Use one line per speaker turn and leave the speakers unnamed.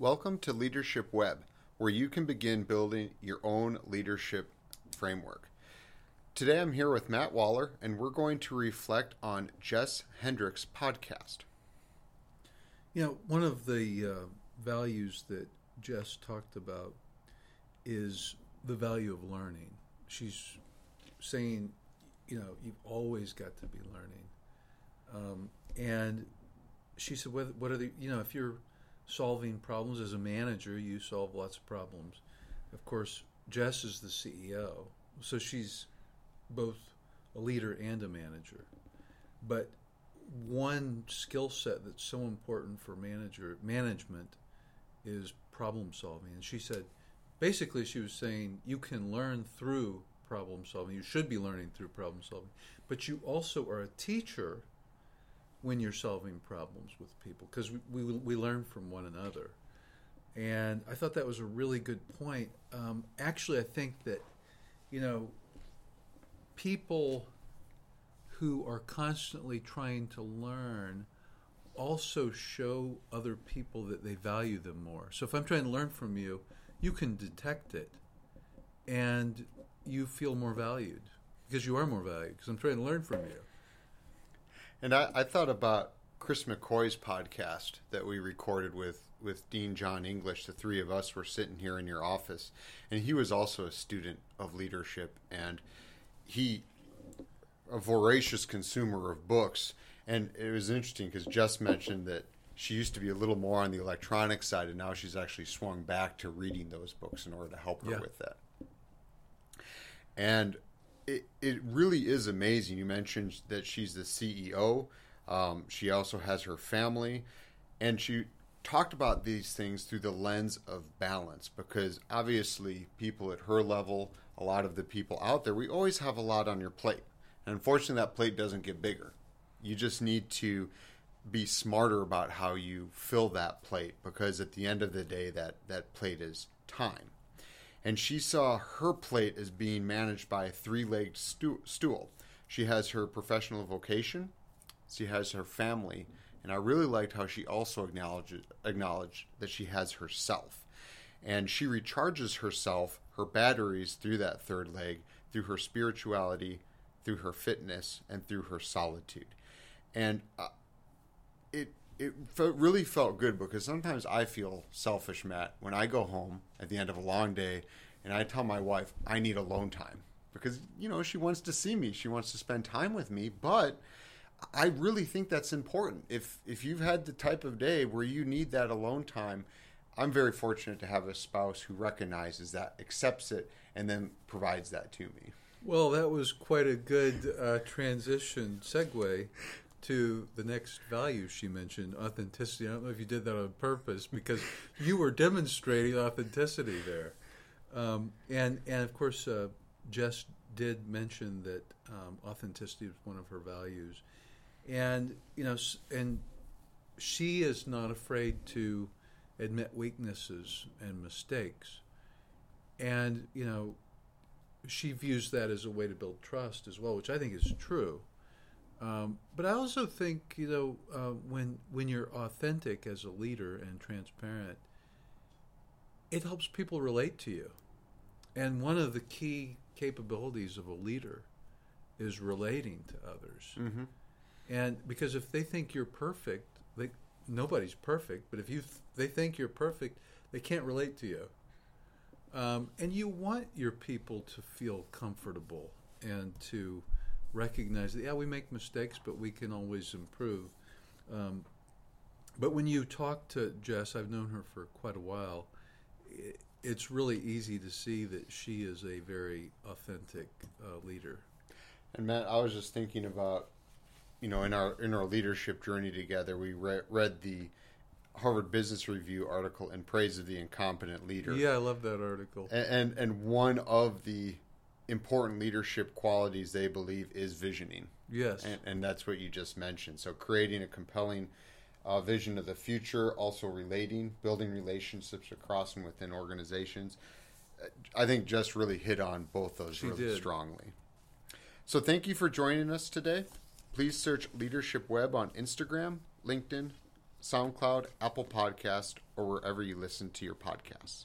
Welcome to Leadership Web, where you can begin building your own leadership framework. Today I'm here with Matt Waller, and we're going to reflect on Jess Hendricks' podcast.
You know, one of the uh, values that Jess talked about is the value of learning. She's saying, you know, you've always got to be learning. Um, and she said, what, what are the, you know, if you're solving problems as a manager, you solve lots of problems. Of course, Jess is the CEO, so she's both a leader and a manager. But one skill set that's so important for manager management is problem solving. And she said, basically, she was saying you can learn through problem solving. You should be learning through problem solving, but you also are a teacher when you're solving problems with people because we, we, we learn from one another. And I thought that was a really good point. Um, actually, I think that, you know, people who are constantly trying to learn also show other people that they value them more. So if I'm trying to learn from you, you can detect it and you feel more valued because you are more valued because I'm trying to learn from you.
And I, I thought about Chris McCoy's podcast that we recorded with, with Dean John English. The three of us were sitting here in your office, and he was also a student of leadership, and he a voracious consumer of books. And it was interesting because Jess mentioned that she used to be a little more on the electronic side, and now she's actually swung back to reading those books in order to help her
Yeah.
with that. And it, it really is amazing. You mentioned that she's the CEO. Um, she also has her family, and she talked about these things through the lens of balance because obviously people at her level, a lot of the people out there, we always have a lot on your plate. And unfortunately, that plate doesn't get bigger. You just need to be smarter about how you fill that plate because at the end of the day, that, that plate is time and she saw her plate as being managed by a three-legged stu- stool. She has her professional vocation, she has her family, and I really liked how she also acknowledged acknowledged that she has herself, and she recharges herself, her batteries through that third leg, through her spirituality, through her fitness, and through her solitude, and. Uh, it it fe- really felt good because sometimes I feel selfish, Matt, when I go home at the end of a long day and I tell my wife I need alone time because you know she wants to see me, she wants to spend time with me, but I really think that's important. If if you've had the type of day where you need that alone time, I'm very fortunate to have a spouse who recognizes that, accepts it, and then provides that to me.
Well, that was quite a good uh, transition segue to the next value she mentioned authenticity. I don't know if you did that on purpose because you were demonstrating authenticity there. Um, and, and of course, uh, Jess did mention that um, authenticity was one of her values. And, you know, and she is not afraid to admit weaknesses and mistakes. And, you know, she views that as a way to build trust as well, which I think is true. Um, but I also think you know uh, when when you're authentic as a leader and transparent, it helps people relate to you. And one of the key capabilities of a leader is relating to others.
Mm-hmm.
And because if they think you're perfect, they nobody's perfect. But if you th- they think you're perfect, they can't relate to you. Um, and you want your people to feel comfortable and to recognize that yeah we make mistakes, but we can always improve. Um, but when you talk to Jess, I've known her for quite a while. i it's really easy to see that she is a very authentic uh, leader.
And Matt, I was just thinking about, you know, in our in our leadership journey together, we re- read the Harvard Business Review article in praise of the incomplete leader.
Yeah, I love that article.
A- and and one of the important leadership qualities they believe is visioning,
Yes.
and, and that's what you Jess mentioned. So creating a compelling uh, vision of the future, also relating, building relationships across and within organizations. Uh, I think just really hit on both those
She
really
did.
strongly. So thank you for joining us today. Please search Leadership Web on Instagram, LinkedIn, SoundCloud, Apple Podcast, or wherever you listen to your podcasts.